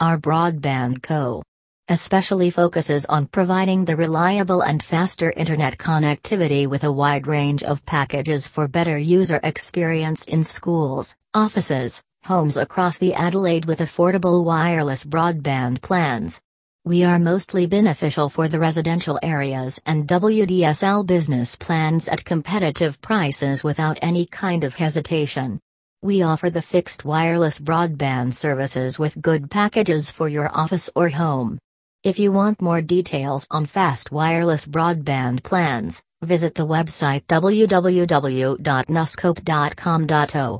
Our Broadband Co. especially focuses on providing the reliable and faster internet connectivity with a wide range of packages for better user experience in schools, offices, homes across the Adelaide with affordable wireless broadband plans. We are mostly beneficial for the residential areas and WDSL business plans at competitive prices without any kind of hesitation. We offer the fixed wireless broadband services with good packages for your office or home. If you want more details on fast wireless broadband plans, visit the website www.nuskope.com.au.